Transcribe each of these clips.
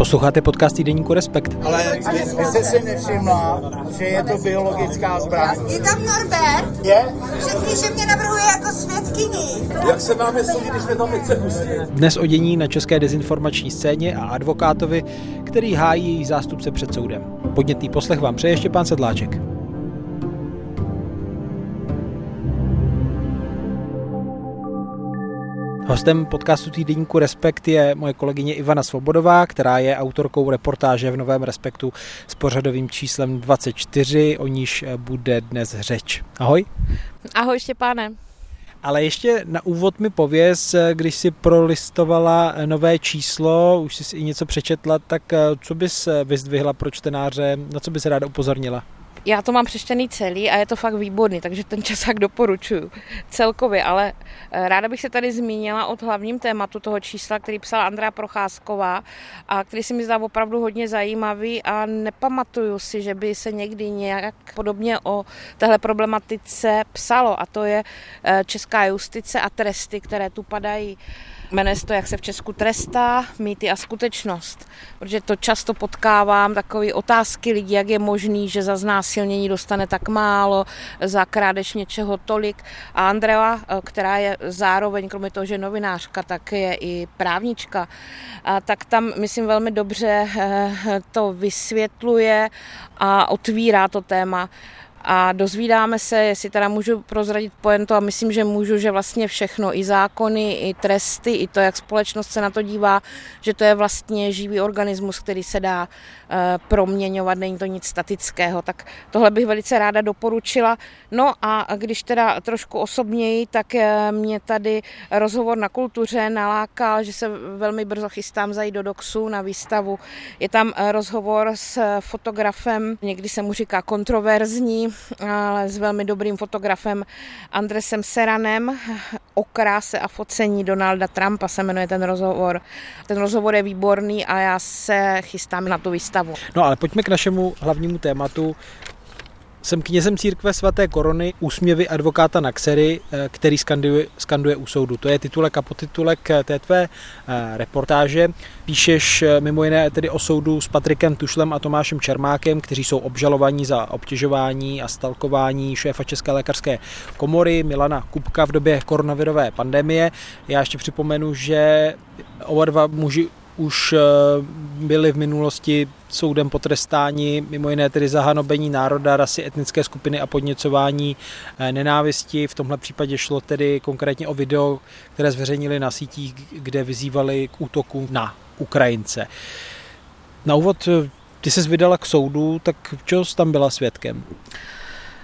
Posloucháte podcast Týdeníku Respekt. Ale vy, vy jste si nevšimla, že je to biologická zbraň. Je tam Norbert? Je? Řekni, že mě navrhuje jako svědkyni. Jak se máme soudit, když jsme tam nechce pustit? Dnes o dění na české dezinformační scéně a advokátovi, který hájí její zástupce před soudem. Podnětný poslech vám přeje Štěpán Sedláček. Hostem podcastu týdeníku Respekt je moje kolegyně Ivana Svobodová, která je autorkou reportáže v Novém Respektu s pořadovým číslem 24, o níž bude dnes řeč. Ahoj. Ahoj Štěpáne. Ale ještě na úvod mi pověz, když si prolistovala nové číslo, už jsi i něco přečetla, tak co bys vyzdvihla pro čtenáře, na co bys ráda upozornila? Já to mám přečtený celý a je to fakt výborný, takže ten časák doporučuju celkově, ale eh, ráda bych se tady zmínila o hlavním tématu toho čísla, který psala Andrá Procházková a který si mi zdá opravdu hodně zajímavý a nepamatuju si, že by se někdy nějak podobně o téhle problematice psalo a to je eh, česká justice a tresty, které tu padají. Jmenuje se to, jak se v Česku trestá, mýty a skutečnost. Protože to často potkávám, takové otázky lidí, jak je možný, že za znásilnění dostane tak málo, za krádež něčeho tolik. A Andrea, která je zároveň, kromě toho, že novinářka, tak je i právnička, a tak tam, myslím, velmi dobře eh, to vysvětluje a otvírá to téma a dozvídáme se, jestli teda můžu prozradit pojentu a myslím, že můžu, že vlastně všechno, i zákony, i tresty, i to, jak společnost se na to dívá, že to je vlastně živý organismus, který se dá uh, proměňovat, není to nic statického, tak tohle bych velice ráda doporučila. No a když teda trošku osobněji, tak uh, mě tady rozhovor na kultuře nalákal, že se velmi brzo chystám zajít do Doxu na výstavu. Je tam uh, rozhovor s fotografem, někdy se mu říká kontroverzní, ale s velmi dobrým fotografem Andresem Seranem o kráse a focení Donalda Trumpa se jmenuje ten rozhovor. Ten rozhovor je výborný a já se chystám na tu výstavu. No ale pojďme k našemu hlavnímu tématu, jsem knězem církve svaté korony úsměvy advokáta Naxery, eh, který skanduje, skanduje u soudu. To je titulek a podtitulek eh, té tvé eh, reportáže. Píšeš mimo jiné tedy o soudu s Patrikem Tušlem a Tomášem Čermákem, kteří jsou obžalovaní za obtěžování a stalkování šéfa České lékařské komory Milana Kupka v době koronavirové pandemie. Já ještě připomenu, že oba dva muži už byli v minulosti soudem potrestáni, mimo jiné tedy za hanobení národa, rasy, etnické skupiny a podněcování eh, nenávisti. V tomhle případě šlo tedy konkrétně o video, které zveřejnili na sítích, kde vyzývali k útoku na Ukrajince. Na úvod, eh, ty se vydala k soudu, tak čeho tam byla svědkem?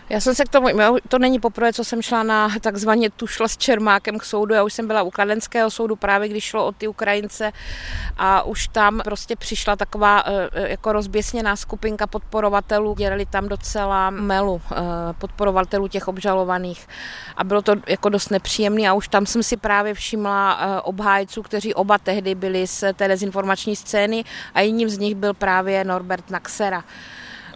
Já jsem se k tomu, to není poprvé, co jsem šla na takzvaně tušla s Čermákem k soudu. Já už jsem byla u Kladenského soudu právě, když šlo o ty Ukrajince a už tam prostě přišla taková eh, eh, jako rozběsněná skupinka podporovatelů, dělali tam docela melu eh, podporovatelů těch obžalovaných a bylo to jako dost nepříjemné a už tam jsem si právě všimla obhájců, kteří oba tehdy byli z té dezinformační scény a jedním z nich byl právě Norbert Naxera.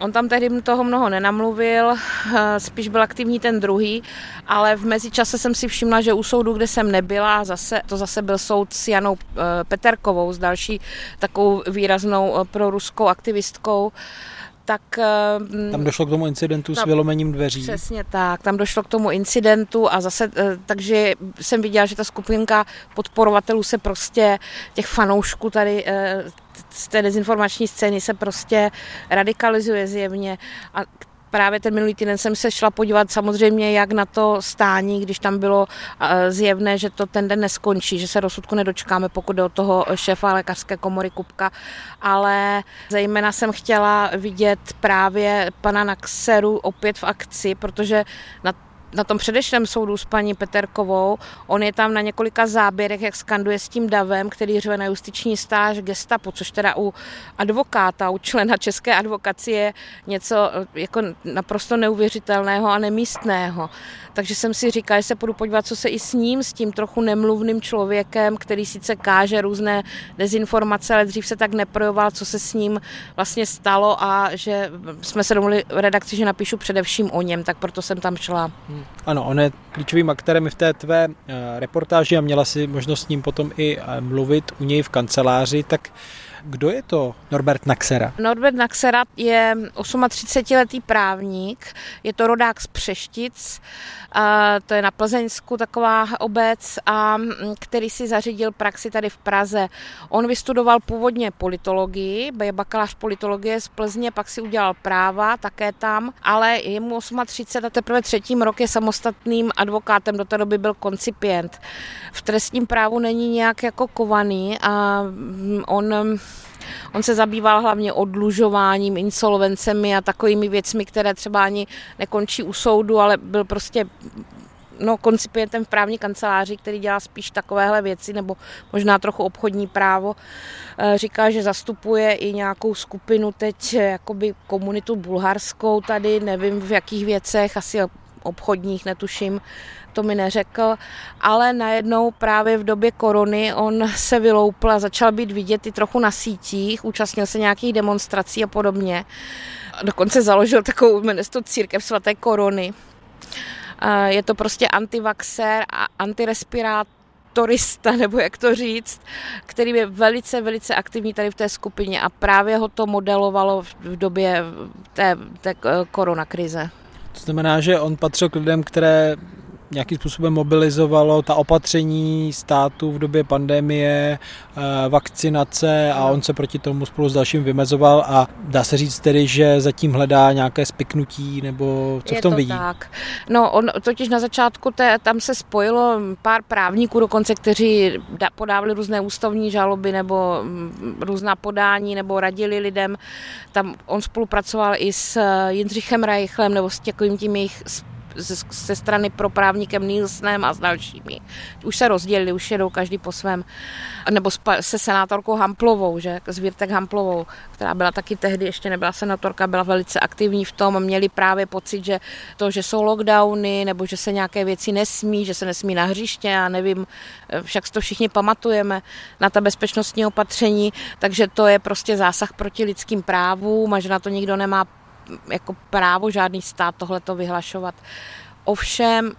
On tam tehdy toho mnoho nenamluvil, eh, spíš byl aktivní ten druhý, ale v mezičase jsem si všimla, že u soudu, kde jsem nebyla, zase, to zase byl soud s Janou eh, Peterkovou, s další takovou výraznou eh, proruskou aktivistkou, tak... Tam došlo k tomu incidentu tam, s vylomením dveří. Přesně tak, tam došlo k tomu incidentu a zase, takže jsem viděla, že ta skupinka podporovatelů se prostě, těch fanoušků tady z té dezinformační scény se prostě radikalizuje zjevně. A právě ten minulý týden jsem se šla podívat samozřejmě, jak na to stání, když tam bylo zjevné, že to ten den neskončí, že se rozsudku nedočkáme, pokud jde o toho šéfa lékařské komory Kupka, ale zejména jsem chtěla vidět právě pana Naxeru opět v akci, protože na na tom předešlém soudu s paní Peterkovou, on je tam na několika záběrech, jak skanduje s tím davem, který řve na justiční stáž gestapo, což teda u advokáta, u člena české advokacie něco eh, jako naprosto neuvěřitelného a nemístného. Takže jsem si říkala, že se půjdu podívat, co se i s ním, s tím trochu nemluvným člověkem, který sice káže různé dezinformace, ale dřív se tak neprojoval, co se s ním vlastně stalo a že jsme se domluvili v redakci, že napíšu především o něm, tak proto jsem tam šla. Hmm. Ano, on je klíčovým aktérem v té tvé eh, reportáži a měla si možnost s ním potom i eh, mluvit u něj v kanceláři, tak Kdo je to Norbert Naxera? Norbert Naxera je 38-letý právník, je to rodák z Přeštic, to je na Plzeňsku taková obec, a který si zařídil praxi tady v Praze. On vystudoval původně politologii, je bakalář politologie z Plzně, pak si udělal práva, také tam, ale je mu 38 a teprve třetím rok je samostatným advokátem, do té doby byl koncipient. V trestním právu není nějak jako kovaný a on On se zabýval hlavně odlužováním, insolvencemi a takovými věcmi, které třeba ani nekončí u soudu, ale byl prostě no, koncipientem v právní kanceláři, který dělá spíš takovéhle věci, nebo možná trochu obchodní právo. Eh, říká, že zastupuje i nějakou skupinu teď, jakoby komunitu bulharskou tady, nevím v jakých věcech, asi obchodních, netuším, to mi neřekl, ale najednou právě v době korony on se vyloupl a začal být vidět i trochu na sítích, účastnil se nějakých demonstrací a podobně. Dokonce založil takovou, jmenuje to Církev svaté korony. Je to prostě antivaxer a antirespirátorista, nebo jak to říct, který je velice, velice aktivní tady v té skupině a právě ho to modelovalo v době té, té koronakrize. To znamená, že on patřil k lidem, které nějakým způsobem mobilizovalo ta opatření státu v době pandemie, eh, vakcinace a on se proti tomu spolu s dalším vymezoval a dá se říct tedy, že zatím hledá nějaké spiknutí nebo co Je v tom to vidí? tak. No on totiž na začátku té, tam se spojilo pár právníků dokonce, kteří podávali různé ústavní žaloby nebo mm, různá podání nebo radili lidem. Tam on spolupracoval i s Jindřichem Reichlem nebo s takovým tím jejich ze strany pro právníkem Nielsenem a s dalšími. Už se rozdělili, už jedou každý po svém. Nebo se senátorkou Hamplovou, že, s Virtek Hamplovou, která byla taky tehdy, ještě nebyla senátorka, byla velice aktivní v tom. Měli právě pocit, že to, že jsou lockdowny, nebo že se nějaké věci nesmí, že se nesmí na hřiště, já nevím, však to všichni pamatujeme na ta bezpečnostní opatření, takže to je prostě zásah proti lidským právům a že na to nikdo nemá jako právo žádný stát tohleto vyhlašovat. Ovšem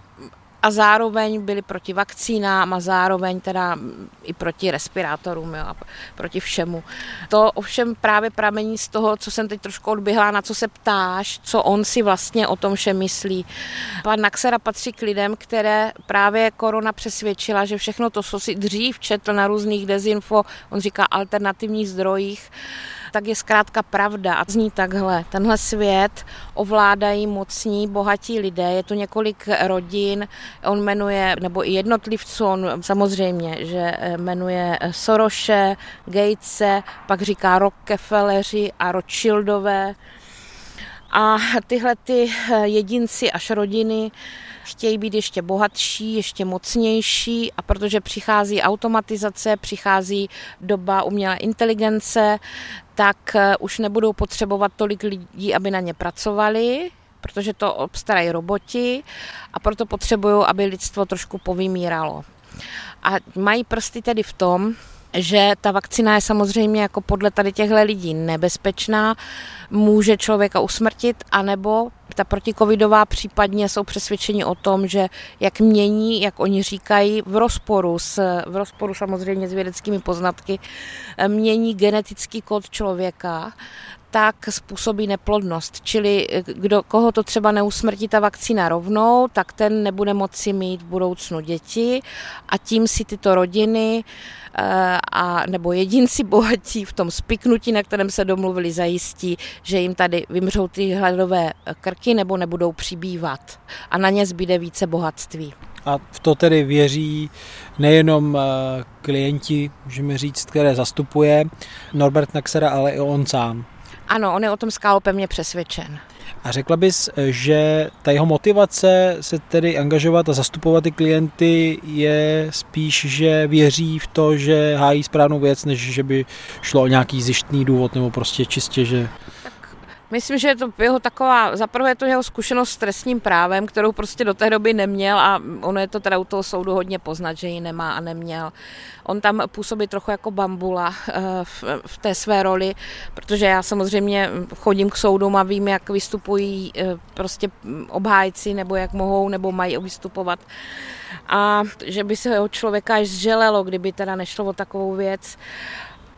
a zároveň byli proti vakcínám a zároveň teda i proti respirátorům jo, a proti všemu. To ovšem právě pramení z toho, co jsem teď trošku odběhla, na co se ptáš, co on si vlastně o tom vše myslí. Pan Naxera patří k lidem, které právě korona přesvědčila, že všechno to, co si dřív četl na různých dezinfo, on říká alternativních zdrojích, tak je zkrátka pravda a zní takhle. Tenhle svět ovládají mocní, bohatí lidé, je tu několik rodin, on jmenuje, nebo i jednotlivců, on samozřejmě, že jmenuje Soroše, Gatese, pak říká Rockefelleri a Rothschildové. A tyhle ty jedinci až rodiny chtějí být ještě bohatší, ještě mocnější a protože přichází automatizace, přichází doba umělé inteligence, tak eh, už nebudou potřebovat tolik lidí, aby na ně pracovali, protože to obstarají roboti a proto potřebují, aby lidstvo trošku povymíralo. A mají prsty tedy v tom, že ta vakcína je samozřejmě jako podle tady těchto lidí nebezpečná, může člověka usmrtit, anebo ta protikovidová případně jsou přesvědčeni o tom, že jak mění, jak oni říkají, v rozporu, s, v rozporu samozřejmě s vědeckými poznatky, mění genetický kód člověka, tak způsobí neplodnost. Čili kdo, koho to třeba neusmrtí ta vakcína rovnou, tak ten nebude moci mít v budoucnu děti a tím si tyto rodiny Eh, a nebo jedinci bohatí v tom spiknutí, na kterém se domluvili, zajistí, že jim tady vymřou ty hladové krky nebo nebudou přibývat a na ně zbyde více bohatství. A v to tedy věří nejenom eh, klienti, můžeme říct, které zastupuje Norbert Naxera, ale i on sám. Ano, on je o tom skálopevně přesvědčen. A řekla bys, že ta jeho motivace se tedy angažovat a zastupovat ty klienty je spíš, že věří v to, že hájí správnou věc, než že by šlo o nějaký zjištný důvod nebo prostě čistě, že... Myslím, že je to jeho taková, zaprvé je to jeho zkušenost s trestním právem, kterou prostě do té doby neměl a ono je to teda u toho soudu hodně poznat, že ji nemá a neměl. On tam působí trochu jako bambula eh, v, té své roli, protože já samozřejmě chodím k soudům a vím, jak vystupují eh, prostě obhájci, nebo jak mohou, nebo mají vystupovat. A že by se jeho člověka až zželelo, kdyby teda nešlo o takovou věc.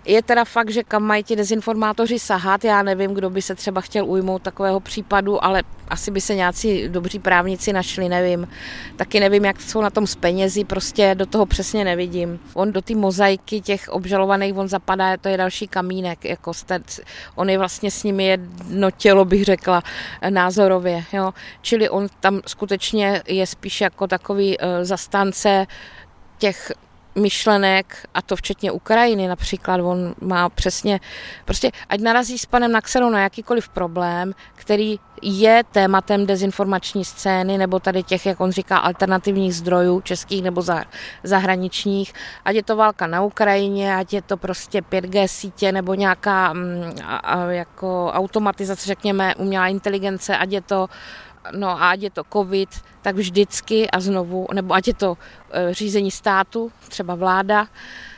Je teda fakt, že kam mají ti dezinformátoři sahat, já nevím, kdo by se třeba chtěl ujmout takového případu, ale asi by se nějací dobří právníci našli, nevím. Taky nevím, jak jsou na tom s penězi, prostě do toho přesně nevidím. On do té mozaiky těch obžalovaných, on zapadá, to je další kamínek, jako stec, on je vlastně s nimi jedno tělo, bych řekla, názorově, jo. Čili on tam skutečně je spíš jako takový uh, zastánce těch myšlenek, a to včetně Ukrajiny například, on má přesně, prostě ať narazí s panem Naxerou na jakýkoliv problém, který je tématem dezinformační scény, nebo tady těch, jak on říká, alternativních zdrojů, českých nebo zahraničních, ať je to válka na Ukrajině, ať je to prostě 5G sítě, nebo nějaká mm, jako automatizace, řekněme, umělá inteligence, ať je to no a ať je to covid, tak vždycky a znovu, nebo ať je to e, řízení státu, třeba vláda,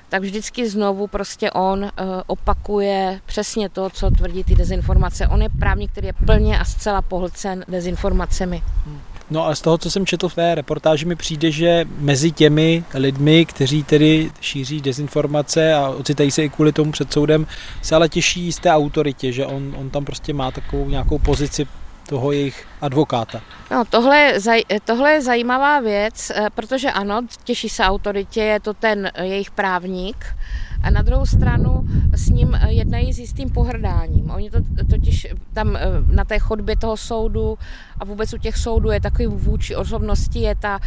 tak vždycky znovu prostě on e, opakuje přesně to, co tvrdí ty dezinformace. On je právník, který je plně a zcela pohlcen dezinformacemi. No a z toho, co jsem četl v té reportáži, mi přijde, že mezi těmi lidmi, kteří tedy šíří dezinformace a ocitají se i kvůli tomu před soudem, se ale těší z té autoritě, že on, on tam prostě má takovou nějakou pozici toho jejich advokáta. No, tohle, je, zaj, tohle je zajímavá věc, eh, protože ano, těší se autoritě, je to ten eh, jejich právník, a na druhou stranu s ním eh, jednají s jistým pohrdáním. Oni to totiž tam na té chodbě toho soudu a vůbec u těch soudů je takový vůči osobnosti, je ta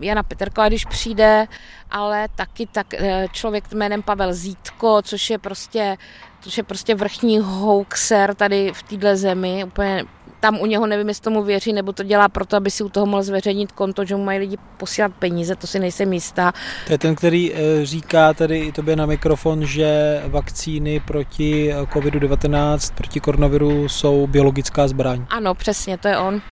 Jana Petrková, když přijde, ale taky tak člověk jménem Pavel Zítko, což je prostě což je prostě vrchní hoaxer tady v téhle zemi, úplně tam u něho nevím, jestli tomu věří, nebo to dělá proto, aby si u toho mohl zveřejnit konto, že mu mají lidi posílat peníze, to si nejsem jistá. To je ten, který eh, říká tady i tobě na mikrofon, že vakcíny proti eh, COVID-19, proti koronaviru jsou biologická zbraň. Ano, přesně, to je on.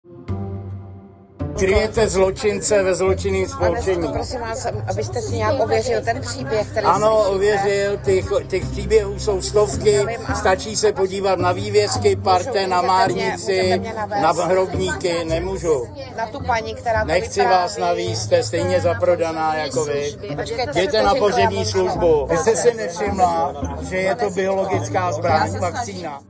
Kryjete zločince ve zločinném spolčení. prosím vás, abyste si nějak ověřil ten příběh, který Ano, ověřil, těch, těch příběhů jsou stovky, stačí se podívat na vývězky, parte, na márnici, na hrobníky, nemůžu. Na tu paní, která Nechci vás navíc, jste stejně zaprodaná jako vy. Jděte na pořební službu. Vy jste si nevšimla, že je to biologická zbraň, vakcína.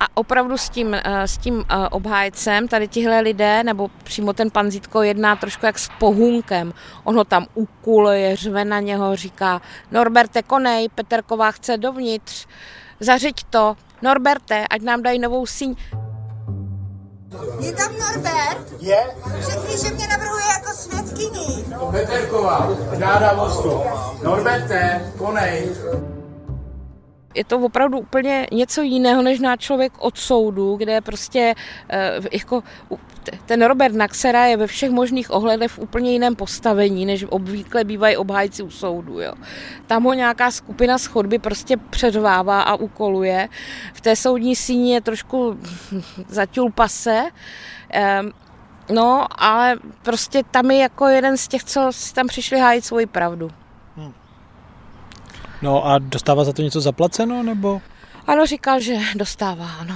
A opravdu s tím, eh, s tím eh, obhájcem tady tihle lidé, nebo přímo ten pan Zítko jedná trošku jak s pohunkem. On ho tam ukuluje, řve na něho, říká Norberte, konej, Peterková chce dovnitř, zařiď to, Norberte, ať nám dají novou síň. Je tam Norbert? Je? Řekni, že mě navrhuje jako svědkyni. Peterková, žádá mostu. Norberte, konej. Je to opravdu úplně něco jiného, než na člověk od soudu, kde prostě eh, jako ten Robert Naxera je ve všech možných ohledech v úplně jiném postavení, než obvykle bývají obhájci u soudu. Jo. Tam ho nějaká skupina z chodby prostě přeřvává a ukoluje. V té soudní síni je trošku zaťul pase, ehm, No, ale prostě tam je jako jeden z těch, co si tam přišli hájit svoji pravdu. No a dostává za to něco zaplaceno, nebo? Ano, říkal, že dostává, ano.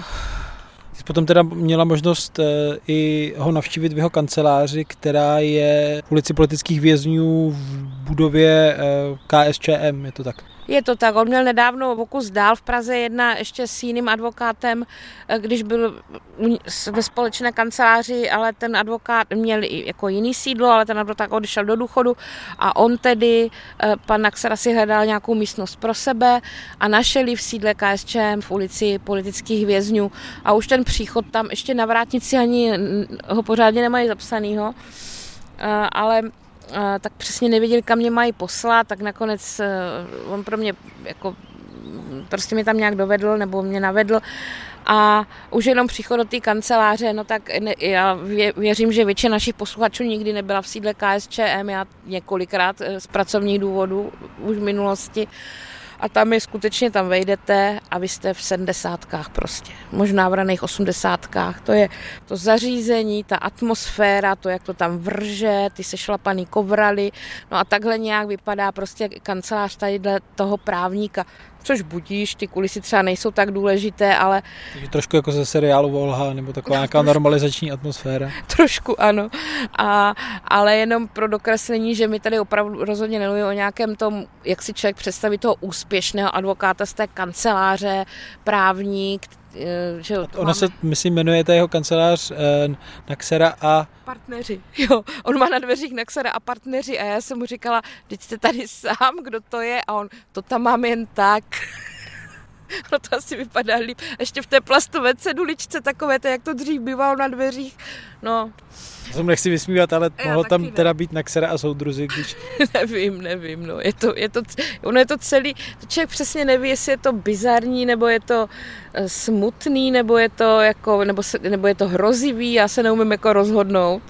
Jsi potom teda měla možnost e, i ho navštívit v jeho kanceláři, která je v ulici politických vězňů v budově e, KSČM, je to tak? Je to tak, on měl nedávno pokus dál v Praze jedna ještě s jiným advokátem, eh, když byl ve společné kanceláři, ale ten advokát měl i jako jiný sídlo, ale ten advokát odešel do důchodu a on tedy, eh, pan Naxera si hledal nějakou místnost pro sebe a našel ji v sídle KSČM v ulici politických vězňů. A už ten příchod tam ještě na vrátnici ani ho pořádně nemají zapsanýho, eh, ale tak přesně nevěděli, kam mě mají poslat, tak nakonec eh, on pro mě jako prostě mě tam nějak dovedl nebo mě navedl. A už jenom příchod do té kanceláře, no tak ne, já věřím, že většina našich posluchačů nikdy nebyla v sídle KSČM, já několikrát eh, z pracovních důvodů už v minulosti, a tam je skutečně, tam vejdete a vy jste v sedmdesátkách prostě, možná v raných osmdesátkách. To je to zařízení, ta atmosféra, to, jak to tam vrže, ty sešlapaný kovraly, no a takhle nějak vypadá prostě kancelář tady toho právníka. Což budíš, ty kulisy třeba nejsou tak důležité, ale... Takže trošku jako ze seriálu Volha, nebo taková nějaká normalizační atmosféra. trošku ano, a, ale jenom pro dokreslení, že mi tady opravdu rozhodně nemluvím o nějakém tom, jak si člověk představí toho úspěšného advokáta z té kanceláře, právník, že jo, Ona máme... se, myslím, jmenuje ta jeho kancelář eh, Naxera a... Partneři, jo. On má na dveřích Naxera a partneři a já jsem mu říkala, teď jste tady sám, kdo to je? A on, to tam mám jen tak. no to asi vypadá líp. Ještě v té plastové ceduličce takové, to, jak to dřív bývalo na dveřích. No. Já jsem nechci vysmívat, ale Já mohlo tam ne. teda být Naxera a soudruzi, když... nevím, nevím, no. Je to, je to, ono je to celý, to člověk přesně neví, jestli je to bizarní, nebo je to eh, smutný, nebo je to jako, nebo, se, nebo je to hrozivý, já se neumím jako rozhodnout,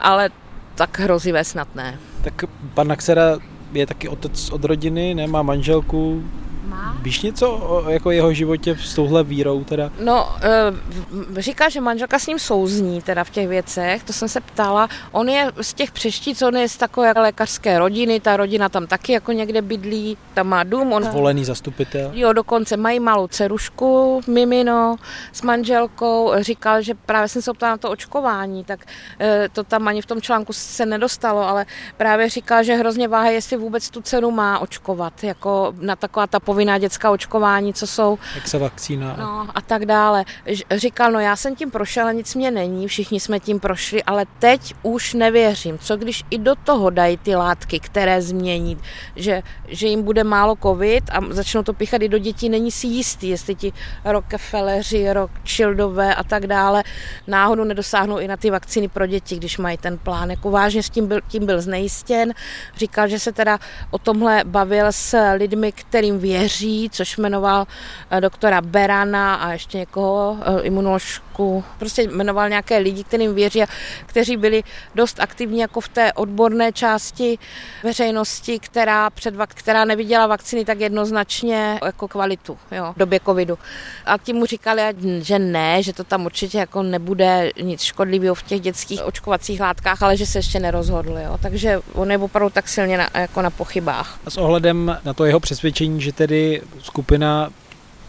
ale tak hrozivé snad ne. Tak pan Naxera je taky otec od rodiny, nemá manželku, má? Víš něco o jako jeho životě s touhle vírou teda? No, e, říká, že manželka s ním souzní teda v těch věcech, to jsem se ptala. On je z těch přeštíc, on je z takové lékařské rodiny, ta rodina tam taky jako někde bydlí, tam má dům. On... Volený zastupitel. Jo, dokonce mají malou cerušku, Mimino, s manželkou. Říkal, že právě jsem se ptala na to očkování, tak e, to tam ani v tom článku se nedostalo, ale právě říkal, že hrozně váha, jestli vůbec tu cenu má očkovat, jako na taková ta povinná dětská očkování, co jsou. vakcína. No a tak dále. Říkal, no já jsem tím prošel, nic mě není, všichni jsme tím prošli, ale teď už nevěřím. Co když i do toho dají ty látky, které změní, že, že jim bude málo covid a začnou to pichat i do dětí, není si jistý, jestli ti Rockefelleri, Rothschildové a tak dále náhodou nedosáhnou i na ty vakcíny pro děti, když mají ten plán. Jako vážně s tím byl, tím byl znejistěn. Říkal, že se teda o tomhle bavil s lidmi, kterým věří věří, což jmenoval eh, doktora Berana a ještě někoho, eh, imunoložku, prostě jmenoval nějaké lidi, kterým věří a kteří byli dost aktivní jako v té odborné části veřejnosti, která, před, která neviděla vakcíny tak jednoznačně jako kvalitu jo, v době covidu. A ti mu říkali, že ne, že to tam určitě jako nebude nic škodlivého v těch dětských očkovacích látkách, ale že se ještě nerozhodl. Jo. Takže on je opravdu tak silně na, jako na pochybách. A s ohledem na to jeho přesvědčení, že tedy kdy skupina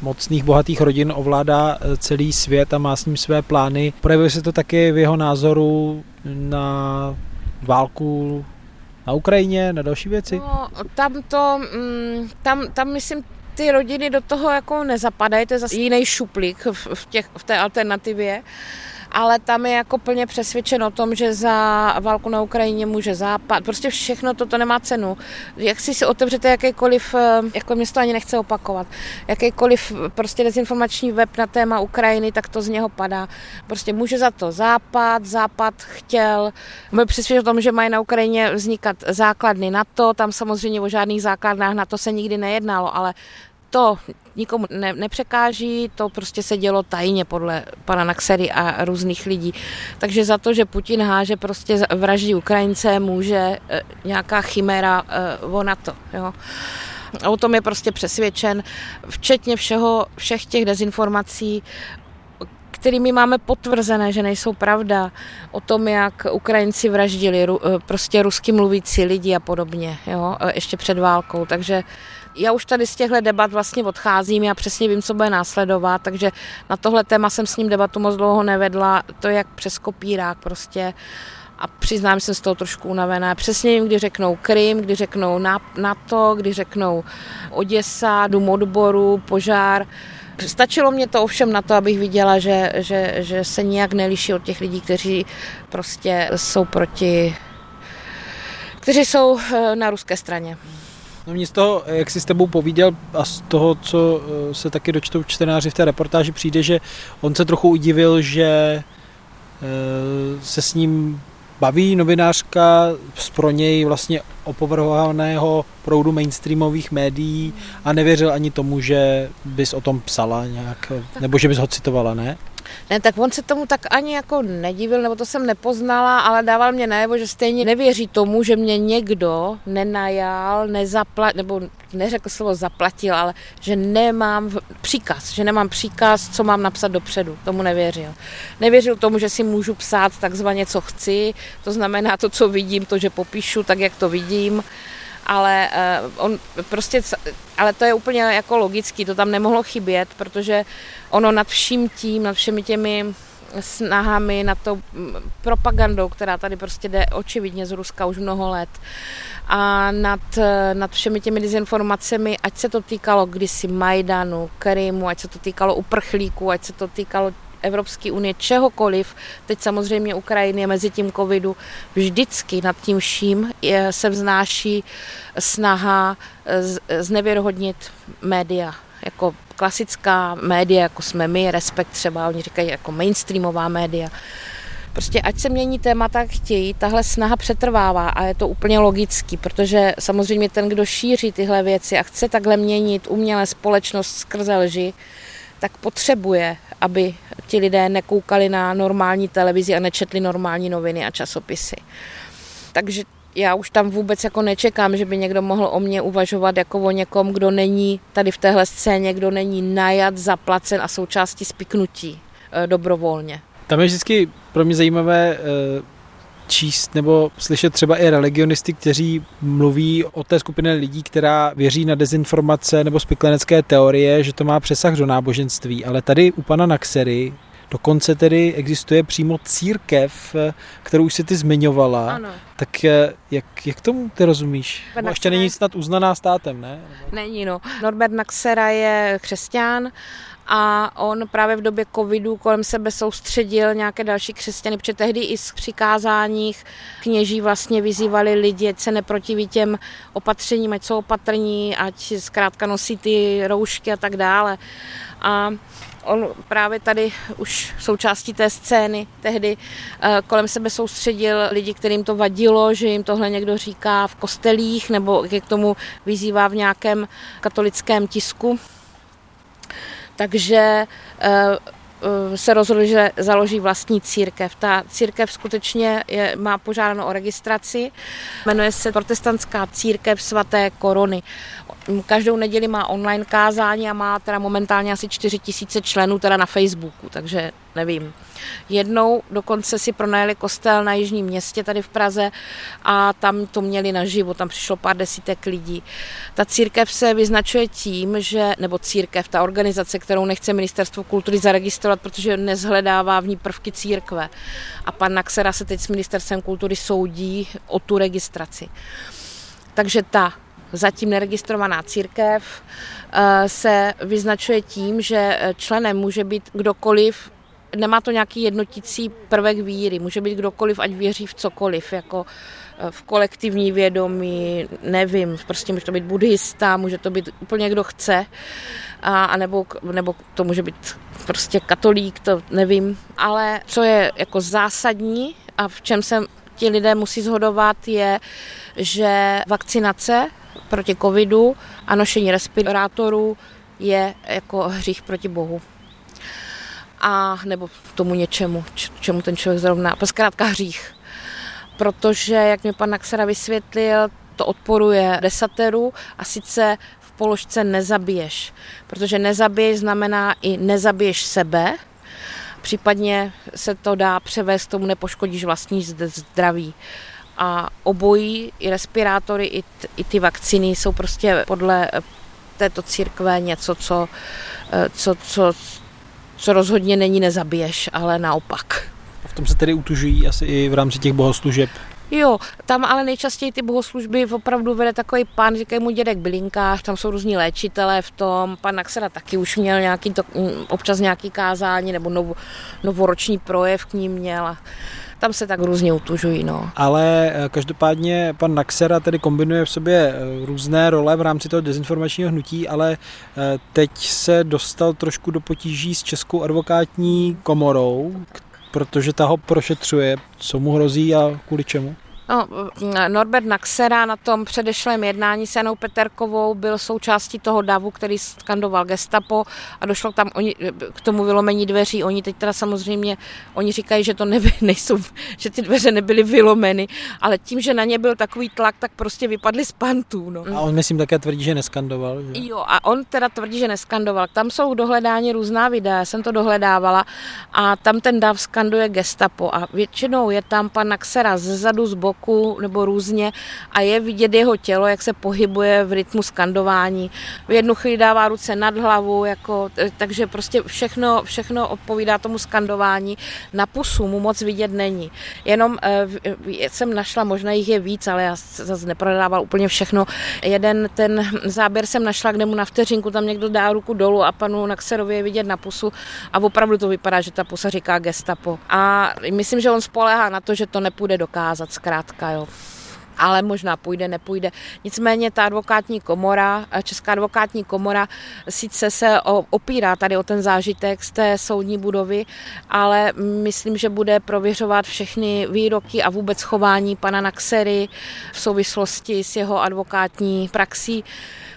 mocných, bohatých rodin ovládá eh, celý svět a má s ním své plány. Projevuje se to taky v jeho názoru na válku na Ukrajině, na další věci? No, tam to, mm, tam, tam myslím, ty rodiny do toho jako nezapadají, to je zase jiný šuplík v, těch, v té alternativě ale tam je jako plně přesvědčen o tom, že za válku na Ukrajině může západ. Prostě všechno toto nemá cenu. Jak si si otevřete jakýkoliv, eh, jako město ani nechce opakovat, jakýkoliv prostě dezinformační web na téma Ukrajiny, tak to z něho padá. Prostě může za to západ, západ chtěl, my přesvědčen o tom, že mají na Ukrajině vznikat základny NATO, tam samozřejmě o žádných základnách na to se nikdy nejednalo, ale to nikomu ne, nepřekáží, to prostě se dělo tajně podle pana Naxery a různých lidí. Takže za to, že Putin háže prostě vraždí Ukrajince, může e, nějaká chimera e, o NATO. Jo. A o tom je prostě přesvědčen, včetně všeho, všech těch dezinformací, kterými máme potvrzené, že nejsou pravda, o tom, jak Ukrajinci vraždili e, prostě rusky mluvící lidi a podobně, jo, ještě před válkou. Takže já už tady z těchto debat vlastně odcházím, já přesně vím, co bude následovat, takže na tohle téma jsem s ním debatu moc dlouho nevedla, to jak přes kopírák prostě a přiznám, že jsem z toho trošku unavená. Přesně vím, kdy řeknou Krym, kdy řeknou NATO, kdy řeknou Oděsa, dům odboru, požár. Stačilo mě to ovšem na to, abych viděla, že, že, že se nijak neliší od těch lidí, kteří prostě jsou proti, kteří jsou eh, na ruské straně. No mě z toho, jak si s tebou povídal a z toho, co eh, se taky dočtou čtenáři v té reportáži, přijde, že on se trochu udivil, že eh, se s ním baví novinářka z pro něj vlastně opovrhovaného proudu mainstreamových médií a nevěřil ani tomu, že bys o tom psala nějak, nebo že bys ho citovala, ne? Ne, tak on se tomu tak ani jako nedivil, nebo to jsem nepoznala, ale dával mě najevo, že stejně nevěří tomu, že mě někdo nenajal, nezaplatil, nebo neřekl slovo zaplatil, ale že nemám příkaz, že nemám příkaz, co mám napsat dopředu. Tomu nevěřil. Nevěřil tomu, že si můžu psát takzvaně, co chci, to znamená to, co vidím, to, že popíšu tak, jak to vidím ale uh, on prostě, ale to je úplně jako logický, to tam nemohlo chybět, protože ono nad vším tím, nad všemi těmi snahami, na to propagandou, která tady prostě jde očividně z Ruska už mnoho let a nad, nad všemi těmi dezinformacemi, ať se to týkalo kdysi Majdanu, Krymu, ať se to týkalo uprchlíků, ať se to týkalo Evropské unie, čehokoliv, teď samozřejmě Ukrajiny mezi tím covidu, vždycky nad tím vším. Se vznáší snaha znevěrohodnit média, jako klasická média, jako jsme my, Respekt třeba, oni říkají jako mainstreamová média. Prostě ať se mění témata, chtějí, tahle snaha přetrvává a je to úplně logický, protože samozřejmě ten, kdo šíří tyhle věci a chce takhle měnit uměle společnost skrze lži, tak potřebuje, aby ti lidé nekoukali na normální televizi a nečetli normální noviny a časopisy. Takže já už tam vůbec jako nečekám, že by někdo mohl o mě uvažovat jako o někom, kdo není tady v téhle scéně, kdo není najat, zaplacen a součástí spiknutí e, dobrovolně. Tam je vždycky pro mě zajímavé e, číst nebo slyšet třeba i religionisty, kteří mluví o té skupině lidí, která věří na dezinformace nebo spiklenecké teorie, že to má přesah do náboženství. Ale tady u pana Naxery Dokonce tedy existuje přímo církev, kterou už si ty zmiňovala. Ano. Tak eh, jak, jak tomu ty rozumíš? Naxera... Ještě není snad uznaná státem, ne? Není, no. Norbert Naxera je křesťan a on právě v době covidu kolem sebe soustředil nějaké další křesťany, protože tehdy i z přikázáních kněží vlastně vyzývali lidi, ať se neprotiví těm opatřením, ať jsou opatrní, ať zkrátka nosí ty roušky a tak dále. A on právě tady už součástí té scény tehdy eh, kolem sebe soustředil lidi, kterým to vadilo, že jim tohle někdo říká v kostelích nebo k tomu vyzývá v nějakém katolickém tisku. Takže eh, eh, se rozhodl, že založí vlastní církev. Ta církev skutečně je, má požádáno o registraci. Jmenuje se Protestantská církev svaté korony. Každou neděli má online kázání a má teda momentálně asi 4 tisíce členů teda na Facebooku, takže nevím. Jednou dokonce si pronajeli kostel na Jižním městě tady v Praze a tam to měli naživo, tam přišlo pár desítek lidí. Ta církev se vyznačuje tím, že, nebo církev, ta organizace, kterou nechce ministerstvo kultury zaregistrovat, protože nezhledává v ní prvky církve. A pan Naxera se teď s ministerstvem kultury soudí o tu registraci. Takže ta zatím neregistrovaná církev eh, se vyznačuje tím, že členem může být kdokoliv, nemá to nějaký jednotící prvek víry, může být kdokoliv, ať věří v cokoliv, jako eh, v kolektivní vědomí, nevím, prostě může to být buddhista, může to být úplně kdo chce, a, a nebo, nebo to může být prostě katolík, to nevím, ale co je jako zásadní a v čem se ti lidé musí zhodovat, je, že vakcinace proti covidu a nošení respirátorů je jako hřích proti Bohu. A nebo tomu něčemu, čemu ten člověk zrovna, zkrátka hřích. Protože, jak mi pan Naxera vysvětlil, to odporuje desateru a sice v položce nezabiješ. Protože nezabiješ znamená i nezabiješ sebe, případně se to dá převést tomu nepoškodíš vlastní zdraví a obojí, i respirátory, i, t, i ty vakcíny jsou prostě podle eh, této církve něco, co, eh, co, co, co rozhodně není nezabiješ, ale naopak. A v tom se tedy utužují asi i v rámci těch bohoslužeb? Jo, tam ale nejčastěji ty bohoslužby opravdu vede takový pán, říkají mu dědek bylinkář, tam jsou různí léčitelé v tom, pan Naxera taky už měl nějaký to, mm, občas nějaký kázání nebo novo, novoroční projev k ním měl a tam se tak různě utužují. No. Ale eh, každopádně pan Naxera tedy kombinuje v sobě eh, různé role v rámci toho dezinformačního hnutí, ale eh, teď se dostal trošku do potíží s Českou advokátní komorou, protože ta ho prošetřuje, co mu hrozí a kvůli čemu. No, Norbert Naxera na tom předešlém jednání s Janou Peterkovou byl součástí toho davu, který skandoval gestapo a došlo tam oni, k tomu vylomení dveří. Oni teď teda samozřejmě, oni říkají, že to neby, nejsou, že ty dveře nebyly vylomeny, ale tím, že na ně byl takový tlak, tak prostě vypadly z pantů. No. A on myslím také tvrdí, že neskandoval. Že? Jo, a on teda tvrdí, že neskandoval. Tam jsou dohledání různá videa, jsem to dohledávala a tam ten dav skanduje gestapo a většinou je tam pan Naxera zezadu, z boku roku nebo různě a je vidět jeho tělo, jak se pohybuje v rytmu skandování. V jednu chvíli dává ruce nad hlavu, jako, takže prostě všechno, všechno odpovídá tomu skandování. Na pusu mu moc vidět není. Jenom eh, jsem našla, možná jich je víc, ale já zase neprodával úplně všechno. Jeden ten záběr jsem našla, kde mu na vteřinku tam někdo dá ruku dolů a panu Naxerovi je vidět na pusu a opravdu to vypadá, že ta pusa říká gestapo. A myslím, že on spolehá na to, že to nepůjde dokázat zkrátka, jo ale možná půjde, nepůjde. Nicméně ta advokátní komora, Česká advokátní komora sice se opírá tady o ten zážitek z té soudní budovy, ale myslím, že bude prověřovat všechny výroky a vůbec chování pana Naxery v souvislosti s jeho advokátní praxí.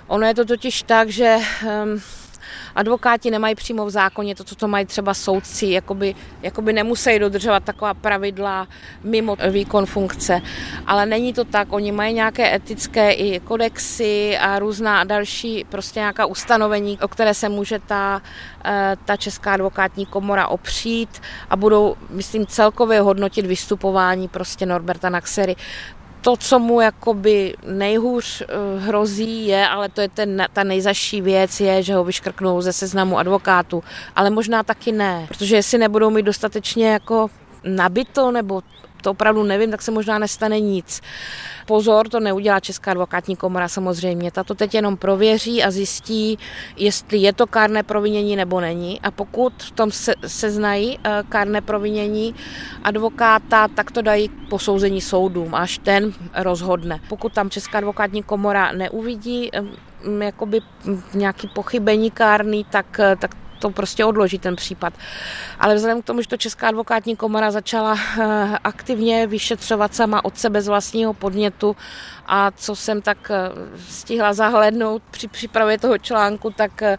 Ono je to totiž tak, že um, advokáti nemají přímo v zákoně to, co mají třeba soudci, jakoby, jakoby nemusí dodržovat taková pravidla mimo výkon funkce. Ale není to tak, oni mají nějaké etické i kodexy a různá další prostě nějaká ustanovení, o které se může ta, eh, ta Česká advokátní komora opřít a budou, myslím, celkově hodnotit vystupování prostě Norberta Naxery to, co mu jakoby nejhůř eh, hrozí je, ale to je ten, ta nejzaší věc, je, že ho vyškrknou ze seznamu advokátů. Ale možná taky ne, protože jestli nebudou mít dostatečně jako nabito nebo to opravdu nevím, tak se možná nestane nic. Pozor, to neudělá Česká advokátní komora samozřejmě. Ta to teď jenom prověří a zjistí, jestli je to kárné provinění nebo není. A pokud v tom se, se znají eh, kárné provinění advokáta, tak to dají posouzení soudům, až ten rozhodne. Pokud tam Česká advokátní komora neuvidí jakoby nějaký pochybení kárný, tak, eh, tak to prostě odloží ten případ. Ale vzhledem k tomu, že to Česká advokátní komora začala eh, aktivně vyšetřovat sama od sebe z vlastního podnětu a co jsem tak eh, stihla zahlednout při přípravě toho článku, tak eh,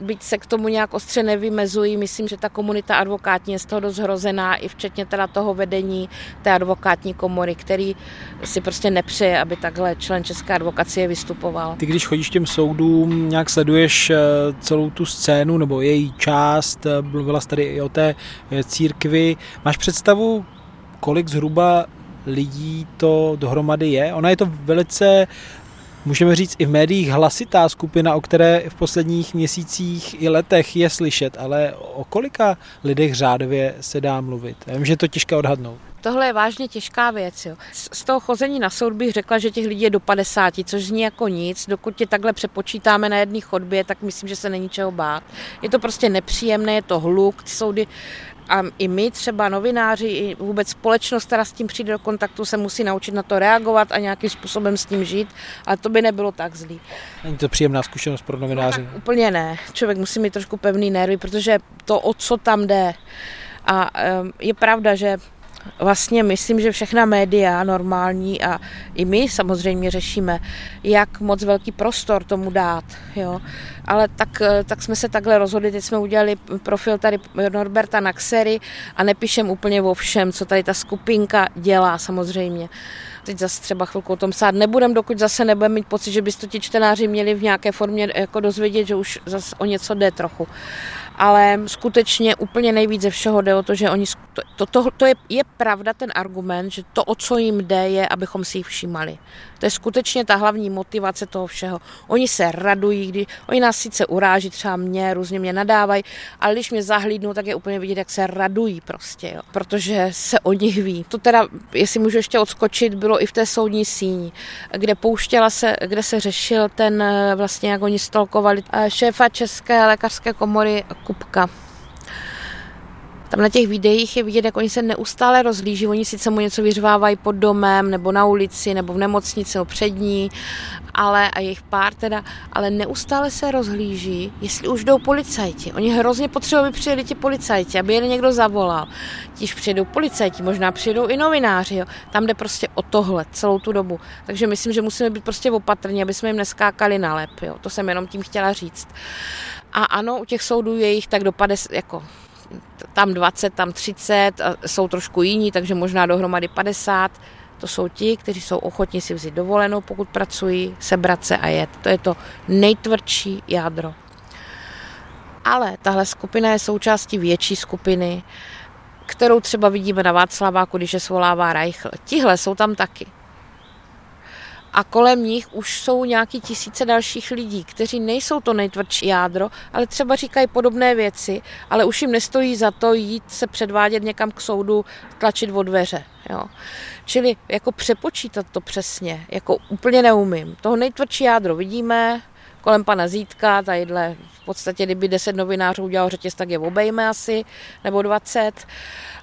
byť se k tomu nějak ostře nevymezují, myslím, že ta komunita advokátní je z toho dost hrozená, i včetně teda toho vedení té advokátní komory, který si prostě nepřeje, aby takhle člen České advokacie vystupoval. Ty, když chodíš těm soudům, nějak sleduješ eh, celou tu scénu nebo její část, eh, mluvila jsi tady i o té eh, církvi. Máš představu, kolik zhruba lidí to dohromady je? Ona je to velice můžeme říct i v médiích hlasitá skupina, o které v posledních měsících i letech je slyšet, ale o kolika lidech řádově se dá mluvit? Já vím, že je to těžké odhadnout. Tohle je vážně těžká věc. Jo. Z toho chození na soud bych řekla, že těch lidí je do 50, což zní jako nic. Dokud tě takhle přepočítáme na jedné chodbě, tak myslím, že se není čeho bát. Je to prostě nepříjemné, je to hluk, ty soudy a i my třeba novináři, i vůbec společnost, která s tím přijde do kontaktu, se musí naučit na to reagovat a nějakým způsobem s tím žít, ale to by nebylo tak zlý. Není to příjemná zkušenost pro novináři? No, úplně ne. Člověk musí mít trošku pevný nervy, protože to, o co tam jde, a je pravda, že vlastně myslím, že všechna média normální a i my samozřejmě řešíme, jak moc velký prostor tomu dát. Jo. Ale tak, tak jsme se takhle rozhodli, teď jsme udělali profil tady Norberta Naxery a nepíšem úplně o všem, co tady ta skupinka dělá samozřejmě teď zase třeba chvilku o tom sát nebudem, dokud zase nebudeme mít pocit, že by to ti čtenáři měli v nějaké formě jako dozvědět, že už zase o něco jde trochu ale skutečně úplně nejvíc ze všeho jde o to, že oni, to, to, to je, je pravda ten argument, že to, o co jim jde, je, abychom si jich všímali. To je skutečně ta hlavní motivace toho všeho. Oni se radují, kdy oni nás sice uráží, třeba mě, různě mě nadávají, ale když mě zahlídnou, tak je úplně vidět, jak se radují prostě, jo. protože se o nich ví. To teda, jestli můžu ještě odskočit, bylo i v té soudní síni, kde pouštěla se, kde se řešil ten, vlastně jak oni stolkovali eh, šéfa České lékařské komory Kupka. Tam na těch videích je vidět, jak oni se neustále rozlíží. Oni sice mu něco vyřvávají pod domem, nebo na ulici, nebo v nemocnici, nebo před ní, ale, a jejich pár teda, ale neustále se rozhlíží, jestli už jdou policajti. Oni hrozně potřebují, aby přijeli ti policajti, aby je někdo zavolal. Když přijedou policajti, možná přijedou i novináři, jo. tam jde prostě o tohle celou tu dobu. Takže myslím, že musíme být prostě opatrní, aby jsme jim neskákali na lep. Jo. To jsem jenom tím chtěla říct. A ano, u těch soudů je jich tak do 50, jako tam 20, tam 30, a jsou trošku jiní, takže možná dohromady 50. To jsou ti, kteří jsou ochotní si vzít dovolenou, pokud pracují, sebrat se a jet. To je to nejtvrdší jádro. Ale tahle skupina je součástí větší skupiny, kterou třeba vidíme na Václaváku, když je svolává Reichl. Tihle jsou tam taky. A kolem nich už jsou nějaký tisíce dalších lidí, kteří nejsou to nejtvrdší jádro, ale třeba říkají podobné věci, ale už jim nestojí za to jít se předvádět někam k soudu, tlačit o dveře. Jo. Čili jako přepočítat to přesně, jako úplně neumím. Toho nejtvrdší jádro vidíme, kolem pana Zítka, tadyhle v podstatě, kdyby 10 novinářů udělal řetěz, tak je obejme asi, nebo 20.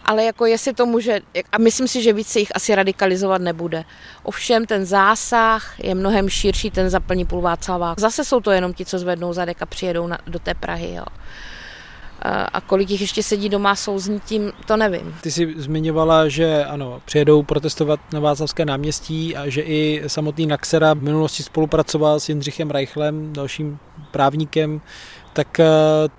Ale jako jestli to může, a myslím si, že víc se jich asi radikalizovat nebude. Ovšem ten zásah je mnohem širší, ten zaplní půl Václavák. Zase jsou to jenom ti, co zvednou zadek a přijedou na, do té Prahy. Jo a kolik jich ještě sedí doma souzní tím, to nevím. Ty jsi zmiňovala, že ano, přijedou protestovat na Václavské náměstí a že i samotný Naxera v minulosti spolupracoval s Jindřichem Reichlem, dalším právníkem, tak eh,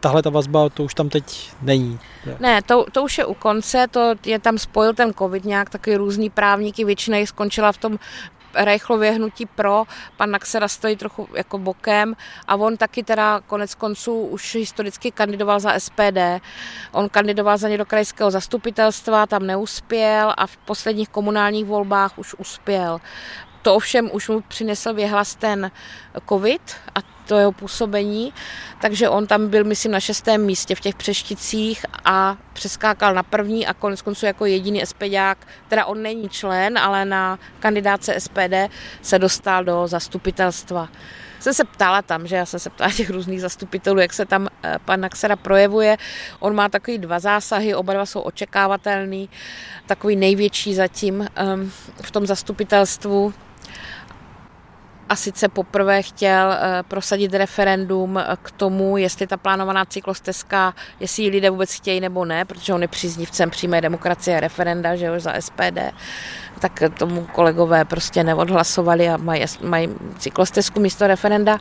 tahle ta vazba, to už tam teď není. Ne, to, to už je u konce, to je tam spojil ten covid nějak, taky různý právníky, většina jich skončila v tom Reichlově hnutí pro, pan Naxera stojí trochu jako bokem a on taky teda konec konců už historicky kandidoval za SPD. On kandidoval za ně do krajského zastupitelstva, tam neuspěl a v posledních komunálních volbách už uspěl. To ovšem už mu přinesl věhlas ten covid a to jeho působení, takže on tam byl, myslím, na šestém místě v těch přešticích a přeskákal na první a konec konců jako jediný SPDák, teda on není člen, ale na kandidáce SPD se dostal do zastupitelstva. Jsem se ptala tam, že já jsem se ptala těch různých zastupitelů, jak se tam eh, pan Naxera projevuje. On má takový dva zásahy, oba dva jsou očekávatelný, takový největší zatím ehm, v tom zastupitelstvu a sice poprvé chtěl eh, prosadit referendum k tomu, jestli ta plánovaná cyklostezka, jestli ji lidé vůbec chtějí nebo ne, protože on je příznivcem přímé demokracie referenda, že jo, za SPD, tak tomu kolegové prostě neodhlasovali a mají, mají cyklostezku místo referenda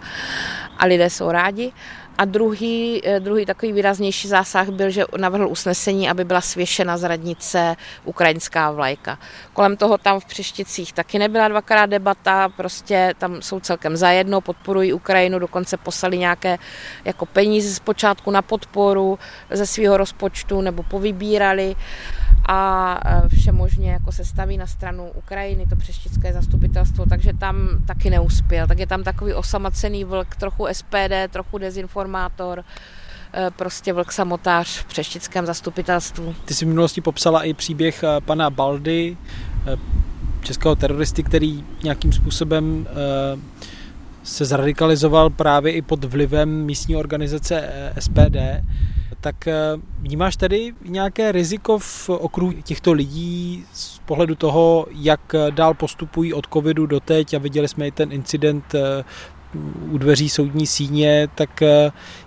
a lidé jsou rádi. A druhý, eh, druhý takový výraznější zásah byl, že navrhl usnesení, aby byla svěšena z radnice ukrajinská vlajka. Kolem toho tam v Přišticích taky nebyla dvakrát debata, prostě tam jsou celkem zajedno, podporují Ukrajinu, dokonce poslali nějaké jako peníze zpočátku na podporu ze svého rozpočtu nebo povybírali a e, všemožně jako se staví na stranu Ukrajiny, to přeštické zastupitelstvo, takže tam taky neuspěl. Tak je tam takový osamacený vlk, trochu SPD, trochu dezinformátor, e, prostě vlk samotář v přeštickém zastupitelstvu. Ty jsi v minulosti popsala i příběh e, pana Baldy, českého teroristy, který nějakým způsobem se zradikalizoval právě i pod vlivem místní organizace SPD tak eh, vnímáš tedy nějaké riziko v okruhu těchto lidí z pohledu toho, jak eh, dál postupují od covidu do teď a viděli jsme i ten incident eh, u dveří soudní síně, tak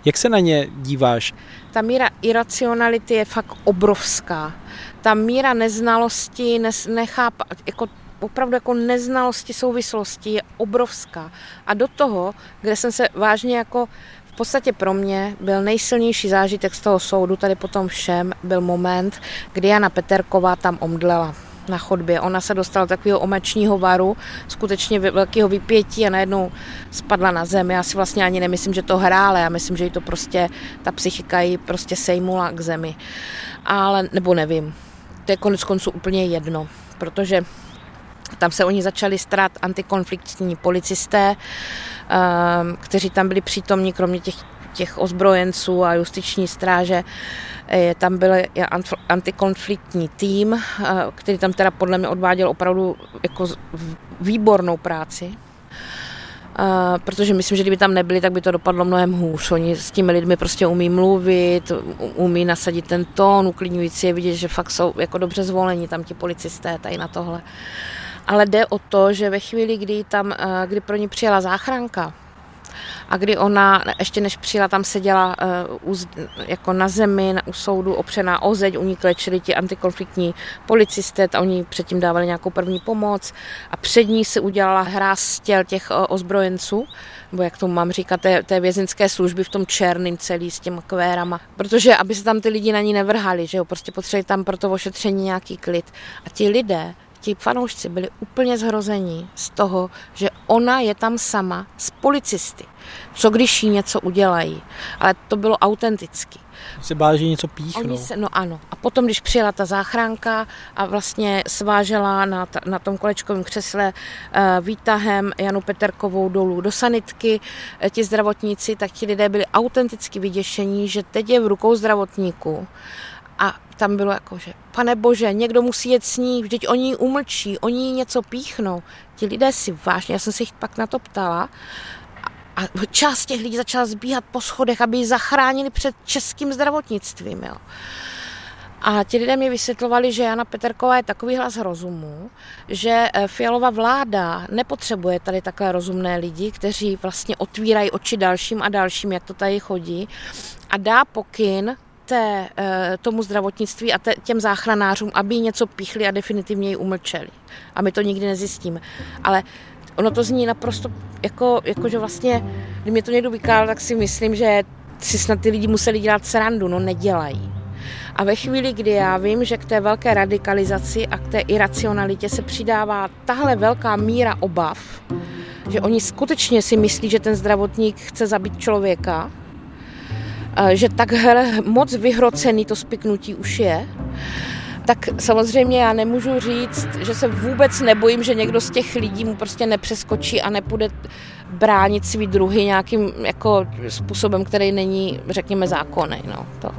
jak se na ně díváš? Ta míra iracionality je fakt obrovská. Ta míra neznalosti, nechápa, jako opravdu jako neznalosti souvislosti je obrovská. A do toho, kde jsem se vážně jako v podstatě pro mě byl nejsilnější zážitek z toho soudu, tady potom všem, byl moment, kdy Jana Peterková tam omdlela na chodbě. Ona se dostala takového omečního varu, skutečně velkého vypětí a najednou spadla na zem. Já si vlastně ani nemyslím, že to hrále, já myslím, že jí to prostě, ta psychika ji prostě sejmula k zemi. Ale, nebo nevím, to je konec konců úplně jedno, protože tam se oni začali starat antikonfliktní policisté, ehm, kteří tam byli přítomní, kromě těch, těch ozbrojenců a justiční stráže. Tam byl antikonfliktní tým, eh, který tam teda podle mě odváděl opravdu jako výbornou práci. Uh, protože myslím, že kdyby tam nebyli, tak by to dopadlo mnohem hůř. Oni s těmi lidmi prostě umí mluvit, umí nasadit ten tón, uklidňující je vidět, že fakt jsou jako dobře zvolení tam ti policisté tady na tohle. Uh, ale jde o to, že ve chvíli, kdy, tam, eh, kdy pro ní přijela záchranka, a kdy ona, ještě než přijela, tam seděla uh, jako na zemi, na, u soudu, opřená o zeď, u ní klečili ti antikonfliktní policisté a oni předtím dávali nějakou první pomoc a před ní se udělala hra z těl těch uh, ozbrojenců, nebo jak tomu mám říkat, té, té vězinské služby v tom černým celý s těma kvérama. Protože aby se tam ty lidi na ní nevrhali, že jo, prostě potřebovali tam pro to ošetření nějaký klid. A ti lidé ti fanoušci byli úplně zhrození z toho, že ona je tam sama s policisty. Co když jí něco udělají? Ale to bylo autenticky. Se bál, že něco píchnou. Se, no ano. A potom, když přijela ta záchranka a vlastně svážela na, ta, na tom kolečkovém křesle uh, výtahem Janu Peterkovou dolů do sanitky, uh, ti zdravotníci, tak ti lidé byli autenticky vyděšení, že teď je v rukou zdravotníků. A tam bylo jako, že pane bože, někdo musí jet s ní, vždyť oni umlčí, oni něco píchnou. Ti lidé si vážně, já jsem se jich pak na to ptala, a část těch lidí začala zbíhat po schodech, aby ji zachránili před českým zdravotnictvím. Jo. A ti lidé mi vysvětlovali, že Jana Peterková je takový hlas rozumu, že eh, Fialová vláda nepotřebuje tady takové rozumné lidi, kteří vlastně otvírají oči dalším a dalším, jak to tady chodí, a dá pokyn té, eh, tomu zdravotnictví a těm záchranářům, aby něco píchli a definitivně ji umlčeli. A my to nikdy nezjistíme. Ale ono to zní naprosto jako, jako že vlastně, když mě to někdo vykládá, tak si myslím, že si snad ty lidi museli dělat srandu, no nedělají. A ve chvíli, kdy já vím, že k té velké radikalizaci a k té iracionalitě se přidává tahle velká míra obav, že oni skutečně si myslí, že ten zdravotník chce zabít člověka, že takhle moc vyhrocený to spiknutí už je, tak samozřejmě já nemůžu říct, že se vůbec nebojím, že někdo z těch lidí mu prostě nepřeskočí a nepůjde bránit svý druhy nějakým jako způsobem, který není, řekněme, zákonný. No. To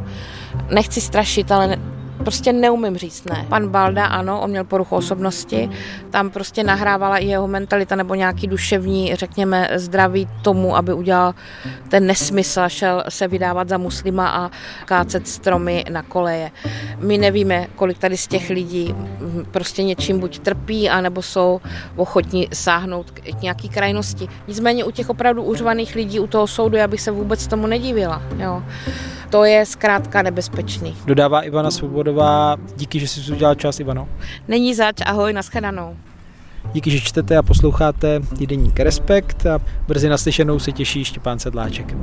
nechci strašit, ale prostě neumím říct ne. Pan Balda, ano, on měl poruchu osobnosti, tam prostě nahrávala i jeho mentalita nebo nějaký duševní, řekněme, zdraví tomu, aby udělal ten nesmysl šel se vydávat za muslima a kácet stromy na koleje. My nevíme, kolik tady z těch lidí prostě něčím buď trpí, anebo jsou ochotní sáhnout k nějaký krajnosti. Nicméně u těch opravdu užvaných lidí u toho soudu já bych se vůbec tomu nedivila. Jo to je zkrátka nebezpečný. Dodává Ivana Svobodová. Díky, že jsi udělal čas, Ivano. Není zač, ahoj, nashledanou. Díky, že čtete a posloucháte týdeník Respekt a brzy naslyšenou se těší Štěpán Sedláček.